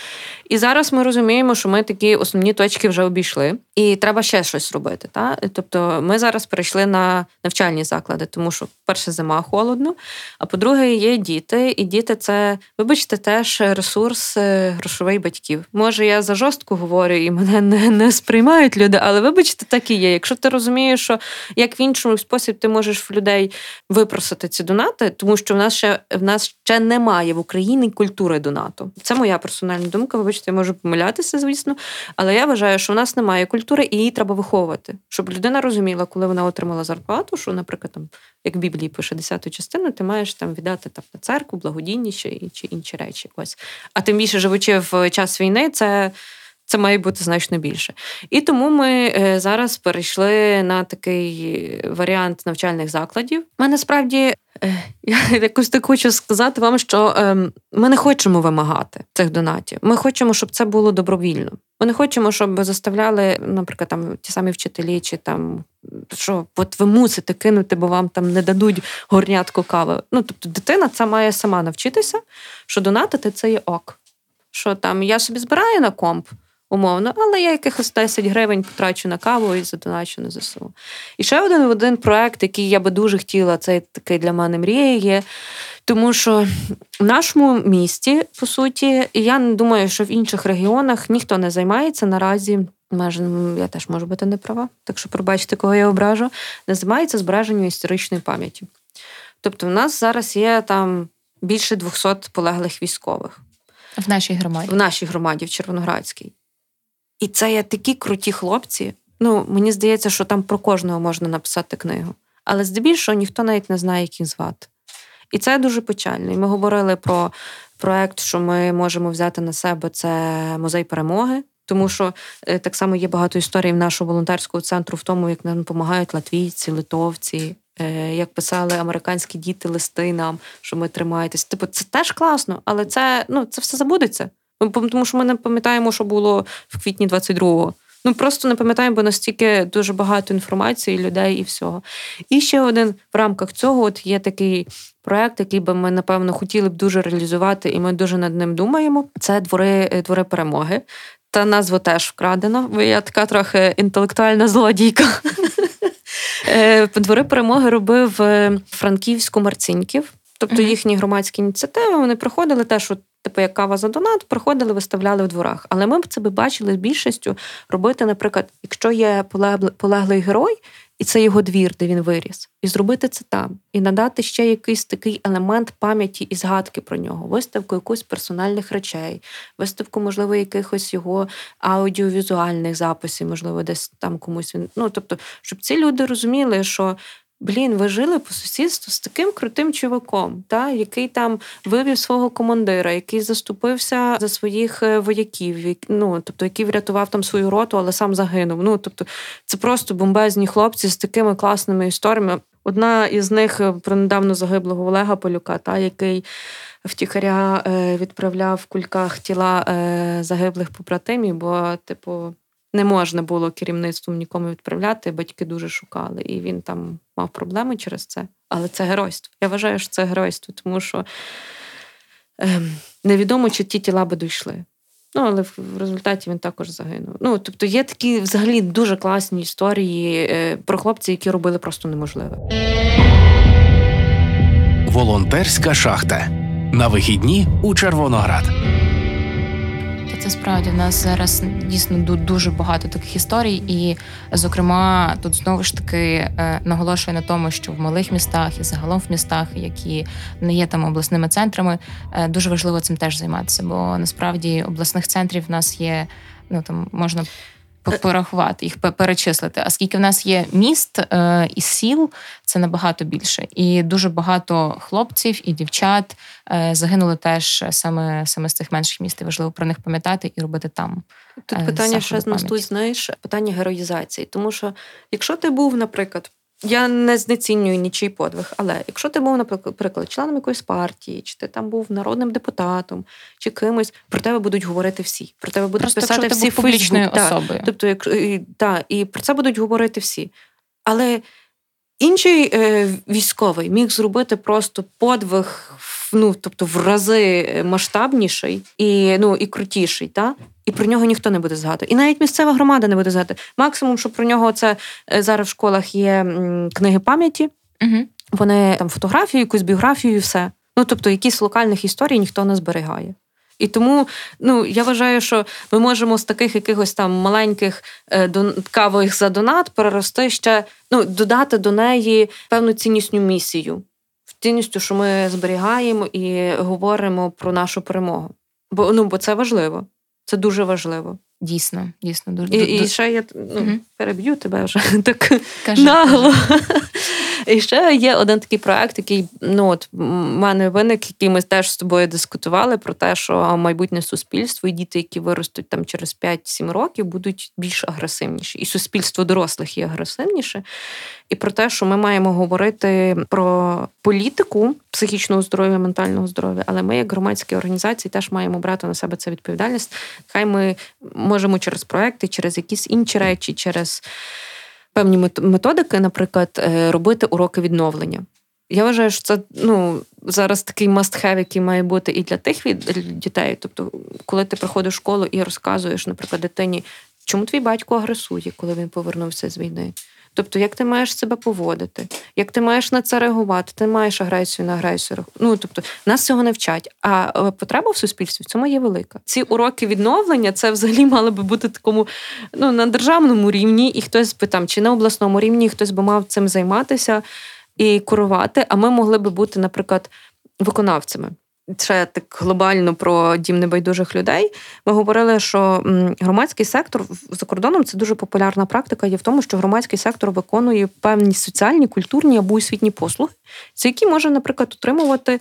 І зараз ми розуміємо, що ми такі основні точки вже обійшли, і треба ще щось робити. Та? Тобто, ми зараз перейшли на навчальні заклади, тому що перше зима холодно. А по-друге, є діти, і діти це, вибачте, теж ресурс е, грошовий батьків. Може, я за жорстко говорю, і мене не не сприймають люди, але вибачте, так і є. Якщо ти розумієш, що як в іншому спосіб ти можеш в людей випросити ці донати, тому що в нас ще в нас ще немає в Україні культури донату. Це моя персональна думка. Вибачте, я можу помилятися, звісно, але я вважаю, що в нас немає культури і її треба виховувати, щоб людина розуміла, коли вона отримала зарплату, що, наприклад, там як в Біблії пише десяту частину, ти маєш там віддати там на церкву, благодійніші чи інші речі. Ось. А тим більше живучи в час війни, це це має бути значно більше. І тому ми е, зараз перейшли на такий варіант навчальних закладів. Ми насправді е, (laughs) я якось так хочу сказати вам, що ем, ми не хочемо вимагати цих донатів. Ми хочемо, щоб це було добровільно. Ми не хочемо, щоб заставляли, наприклад, там ті самі вчителі, чи там що от ви мусите кинути, бо вам там не дадуть горнятку кави. Ну тобто, дитина це має сама навчитися, що донатити це є ок. Що там я собі збираю на комп умовно, але я якихось 10 гривень потрачу на каву і задоначу на ЗСУ. І ще один один проект, який я би дуже хотіла, це такий для мене мрія є. Тому що в нашому місті, по суті, і я думаю, що в інших регіонах ніхто не займається наразі. Майже я теж можу бути не права, так що пробачте, кого я ображу, не займається збереженням історичної пам'яті. Тобто, в нас зараз є там більше 200 полеглих військових в нашій громаді. В нашій громаді, в Червоноградській. І це є такі круті хлопці. Ну, мені здається, що там про кожного можна написати книгу. Але здебільшого ніхто навіть не знає, як їх звати. І це дуже печально. І ми говорили про проект, що ми можемо взяти на себе це музей перемоги. Тому що е, так само є багато історій в нашого волонтерського центру в тому, як нам допомагають латвійці, литовці, е, як писали американські діти листи нам, що ми тримаєтесь. Типу, це теж класно, але це ну це все забудеться. Тому що ми не пам'ятаємо, що було в квітні 22-го. Ну просто не пам'ятаємо, бо настільки дуже багато інформації, людей і всього. І ще один в рамках цього от є такий проект, який би ми, напевно, хотіли б дуже реалізувати, і ми дуже над ним думаємо. Це двори, е, двори перемоги. Та назву теж вкрадено, бо я така трохи інтелектуальна злодійка. (laughs) Е, двори перемоги робив е, Франківську Марціньків, тобто їхні громадські ініціативи. Вони приходили теж, от, типу, як кава за донат, приходили, виставляли в дворах. Але ми б це би бачили з більшістю робити, наприклад, якщо є полеглий герой, і це його двір, де він виріс, і зробити це там, і надати ще якийсь такий елемент пам'яті і згадки про нього, виставку якусь персональних речей, виставку, можливо, якихось його аудіовізуальних записів, можливо, десь там комусь він. Ну тобто, щоб ці люди розуміли, що Блін, ви жили по сусідству з таким крутим чуваком, та, який там вивів свого командира, який заступився за своїх е, вояків, ну, тобто, який врятував там свою роту, але сам загинув. Ну, тобто, Це просто бомбезні хлопці з такими класними історіями. Одна із них е, про недавно загиблого Олега Полюка, та, який втіхаря е, відправляв в кульках тіла загиблих побратимів, бо, типу, не можна було керівництвом нікому відправляти, батьки дуже шукали, і він там мав проблеми через це. Але це геройство. Я вважаю, що це геройство, тому що ем, невідомо, чи ті тіла би дійшли. Ну, але в результаті він також загинув. Ну, тобто, є такі взагалі дуже класні історії е, про хлопців, які робили просто неможливе. Волонтерська шахта на вихідні у Червоноград це справді в нас зараз дійсно дуже багато таких історій, і, зокрема, тут знову ж таки е, наголошую на тому, що в малих містах і загалом в містах, які не є там обласними центрами, е, дуже важливо цим теж займатися, бо насправді обласних центрів в нас є. Ну там можна порахувати, їх перечислити. А скільки в нас є міст е, і сіл, це набагато більше. І дуже багато хлопців і дівчат е, загинули теж саме саме з цих менших міст. І Важливо про них пам'ятати і робити там. Тут е, питання ще тут, знаєш, питання героїзації. Тому що, якщо ти був, наприклад, я не знецінюю нічий подвиг, але якщо ти був, наприклад, членом якоїсь партії, чи ти там був народним депутатом, чи кимось, про тебе будуть говорити всі. Про тебе будуть Просто, писати всі публічною особою. Тобто, як і, та, і про це будуть говорити всі. Але інший е, військовий міг зробити просто подвиг, ну тобто в рази масштабніший і ну і крутіший, та і про нього ніхто не буде згадувати. І навіть місцева громада не буде згадувати. Максимум, що про нього це е, зараз в школах є книги пам'яті, угу. вони там фотографію, якусь біографію, і все. Ну тобто, якісь локальних історій ніхто не зберігає. І тому ну я вважаю, що ми можемо з таких якихось там маленьких е, кавових за донат перерости ще ну додати до неї певну ціннісну місію, цінністю, що ми зберігаємо і говоримо про нашу перемогу. Бо ну бо це важливо. Це дуже важливо. Дійсно, дійсно, дуже і, і ще я ну, угу. переб'ю тебе вже (laughs) так кажи, нагло. Кажи. І ще є один такий проект, який ну от в мене виник, який ми теж з тобою дискутували про те, що майбутнє суспільство і діти, які виростуть там через 5-7 років, будуть більш агресивніші. І суспільство дорослих є агресивніше. І про те, що ми маємо говорити про політику психічного здоров'я, ментального здоров'я, але ми, як громадські організації, теж маємо брати на себе цю відповідальність. Хай ми можемо через проекти, через якісь інші речі, через певні методики, наприклад, е, робити уроки відновлення. Я вважаю, що це ну, зараз такий must-have, який має бути і для тих від дітей. Тобто, коли ти приходиш в школу і розказуєш, наприклад, дитині, чому твій батько агресує, коли він повернувся з війни. Тобто, як ти маєш себе поводити, як ти маєш на це реагувати, ти маєш агресію на агресію. Ну тобто нас цього не вчать. А е, потреба в суспільстві в цьому є велика. Ці уроки відновлення це взагалі мали би бути такому ну на державному рівні, і хтось би там чи на обласному рівні, хтось би мав цим займатися і курувати. А ми могли би бути, наприклад, виконавцями. Ще так глобально про дім небайдужих людей. Ми говорили, що громадський сектор за кордоном це дуже популярна практика. Є в тому, що громадський сектор виконує певні соціальні, культурні або освітні послуги, за які може, наприклад, отримувати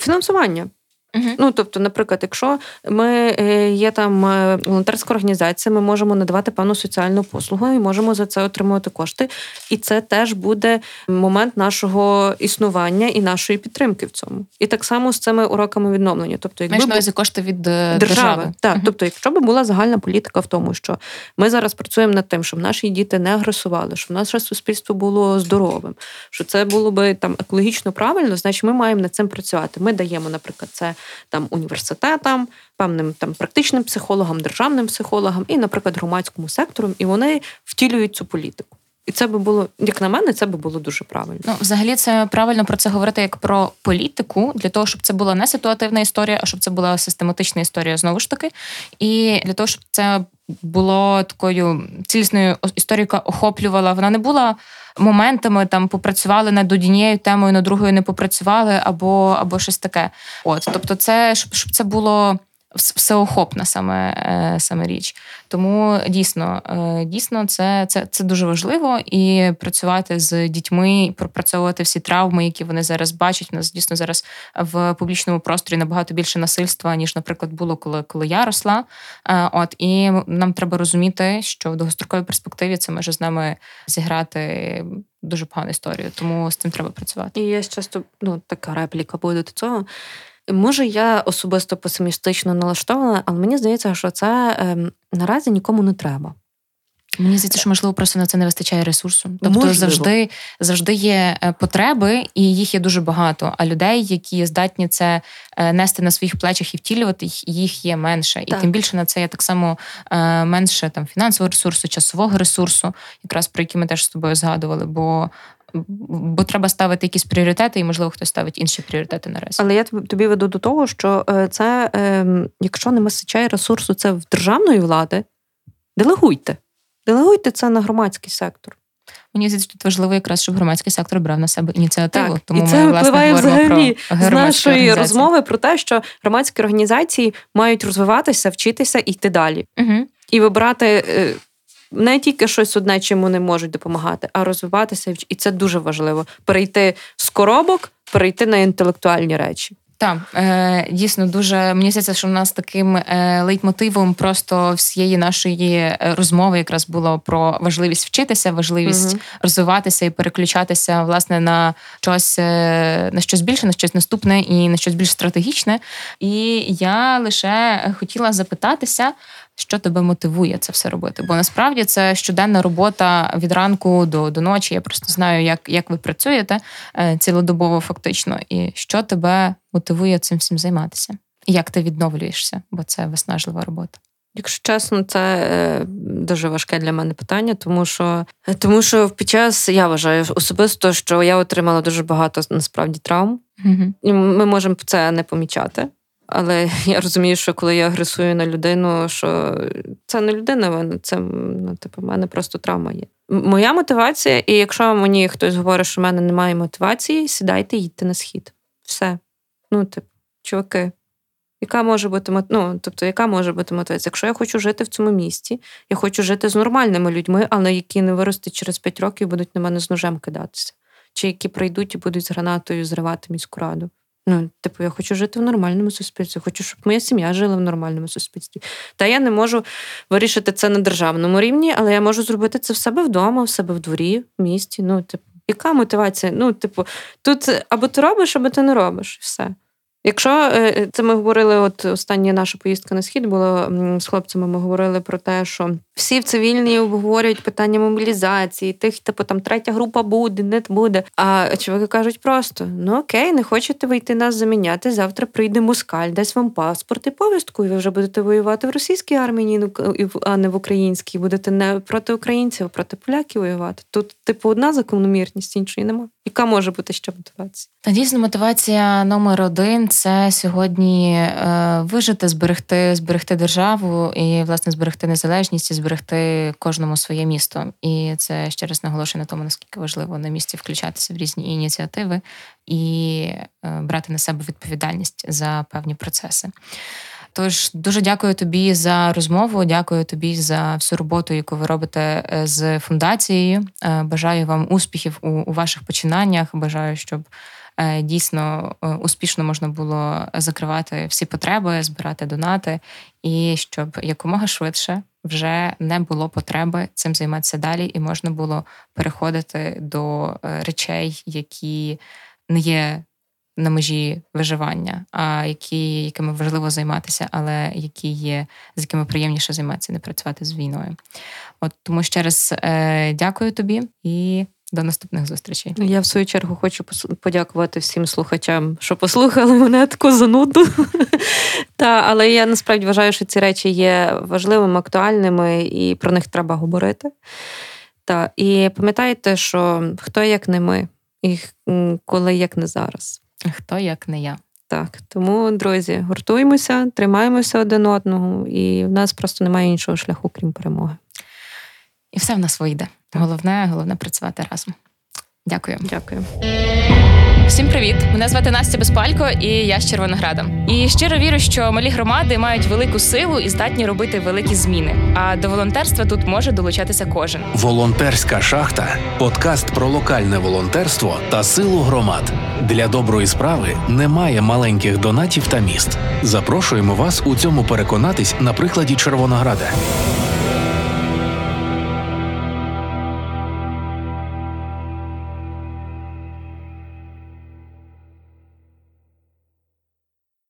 фінансування. Uh-huh. Ну, тобто, наприклад, якщо ми е, є там е, волонтерська організація, ми можемо надавати певну соціальну послугу і можемо за це отримувати кошти. І це теж буде момент нашого існування і нашої підтримки в цьому. І так само з цими уроками відновлення. Тобто, якби на увазі кошти від е, держави. держави. Так, uh-huh. тобто, якщо б була загальна політика в тому, що ми зараз працюємо над тим, щоб наші діти не агресували, щоб наше суспільство було здоровим, що це було би там екологічно правильно, значить ми маємо над цим працювати. Ми даємо, наприклад, це там університетам, певним там практичним психологам, державним психологам і, наприклад, громадському сектору, і вони втілюють цю політику. І це би було, як на мене, це би було дуже правильно. Ну, взагалі, це правильно про це говорити як про політику, для того, щоб це була не ситуативна історія, а щоб це була систематична історія знову ж таки. І для того, щоб це було такою цілісною історією, яка охоплювала, вона не була моментами там попрацювали над однією темою, над другою не попрацювали, або або щось таке. От, тобто, це щоб, щоб це було всеохопна саме е, саме річ. Тому дійсно, е, дійсно, це це, це дуже важливо і працювати з дітьми, пропрацьовувати всі травми, які вони зараз бачать. У нас дійсно зараз в публічному просторі набагато більше насильства, ніж, наприклад, було коли коли я росла. Е, от і нам треба розуміти, що в довгостроковій перспективі це може з нами зіграти. Дуже погану історію, тому з цим треба працювати. І є часто ну така репліка буде до цього. Може, я особисто песимістично налаштована, але мені здається, що це ем, наразі нікому не треба. Мені здається, що можливо просто на це не вистачає ресурсу. Тобто можливо. завжди завжди є е, потреби, і їх є дуже багато. А людей, які здатні це е, нести на своїх плечах і втілювати, їх є менше. І тим більше на це є так само е, менше там фінансового ресурсу, часового ресурсу, якраз про які ми теж з тобою згадували. Бо бо треба ставити якісь пріоритети, і, можливо, хтось ставить інші пріоритети наразі. Але я тобі веду до того, що е, це, ем, якщо не вистачає ресурсу, це в державної влади, делегуйте. Делегуйте це на громадський сектор. Мені здається, тут важливо якраз, щоб громадський сектор брав на себе ініціативу. Так, Тому і це ми, випливає власне, взагалі з нашої розмови про те, що громадські організації мають розвиватися, вчитися і йти далі. Угу. І вибрати е, не тільки щось одне, чим вони можуть допомагати, а розвиватися і це дуже важливо. Перейти з коробок, перейти на інтелектуальні речі. Так, е, дійсно дуже мені здається, що в нас таким е, лейтмотивом просто всієї нашої е, розмови якраз було про важливість вчитися, важливість угу. розвиватися і переключатися власне на щось на щось більше, на щось наступне і на щось більш стратегічне. І я лише хотіла запитатися що тебе мотивує це все робити. Бо насправді це щоденна робота від ранку до до ночі. Я просто знаю, як як ви працюєте е, цілодобово, фактично, і що тебе мотивує цим всім займатися, і як ти відновлюєшся, бо це виснажлива робота. Якщо чесно, це е, дуже важке для мене питання, тому що тому що під час я вважаю особисто, що я отримала дуже багато насправді травм, mm і ми можемо це не помічати. Але я розумію, що коли я агресую на людину, що це не людина, вона це ну, типу, в мене просто травма є. Моя мотивація, і якщо мені хтось говорить, що в мене немає мотивації, сідайте їдьте на схід. Все. Ну, типу, чуваки. Яка може бути ну, тобто, яка може бути мотивація? Якщо я хочу жити в цьому місті, я хочу жити з нормальними людьми, але які не виростуть через 5 років і будуть на мене з ножем кидатися, чи які прийдуть і будуть з гранатою зривати міську раду. Ну, типу, я хочу жити в нормальному суспільстві, хочу, щоб моя сім'я жила в нормальному суспільстві. Та я не можу вирішити це на державному рівні, але я можу зробити це в себе вдома, в себе в дворі, в місті. Ну, типу, яка мотивація? Ну, типу, тут або ти робиш, або ти не робиш. і Все. Якщо е, це ми говорили, от остання наша поїздка на схід була з хлопцями, ми говорили про те, що всі в цивільній обговорюють питання мобілізації, тих, типу, там третя група буде, не буде. А чоловіки кажуть просто: ну окей, не хочете вийти нас заміняти. Завтра прийде москаль, дасть вам паспорт і повістку, і ви вже будете воювати в російській армії, ну, а не в українській. Будете не проти українців, а проти поляків воювати. Тут, типу, одна закономірність, іншої нема. Яка може бути ще мотивація? Та дійсно мотивація номер один це сьогодні е, вижити, зберегти, зберегти державу і власне зберегти незалежність і зберегти кожному своє місто. І це ще раз наголошую на тому, наскільки важливо на місці включатися в різні ініціативи і е, брати на себе відповідальність за певні процеси. Тож дуже дякую тобі за розмову. Дякую тобі за всю роботу, яку ви робите е, з фундацією. Е, бажаю вам успіхів у, у ваших починаннях. Бажаю, щоб е, дійсно успішно можна було закривати всі потреби, збирати донати, і щоб якомога швидше вже не було потреби цим займатися далі, і можна було переходити до речей, які не є на межі виживання, а які, якими важливо займатися, але які є, з якими приємніше займатися, не працювати з війною. От тому ще раз е, дякую тобі і. До наступних зустрічей. Я в свою чергу хочу подякувати всім слухачам, що послухали мене (laughs) таку зануду. Та, але я насправді вважаю, що ці речі є важливими, актуальними, і про них треба говорити. Та, І пам'ятайте, що хто як не ми, і коли як не зараз. Хто як не я? Так, тому, друзі, гуртуємося, тримаємося один одного, і в нас просто немає іншого шляху, крім перемоги. І все в нас вийде. Головне, головне працювати разом. Дякую. Дякую. Всім привіт! Мене звати Настя Безпалько, і я з Червонограда. І щиро вірю, що малі громади мають велику силу і здатні робити великі зміни. А до волонтерства тут може долучатися кожен. Волонтерська шахта подкаст про локальне волонтерство та силу громад. Для доброї справи немає маленьких донатів та міст. Запрошуємо вас у цьому переконатись на прикладі Червонограда.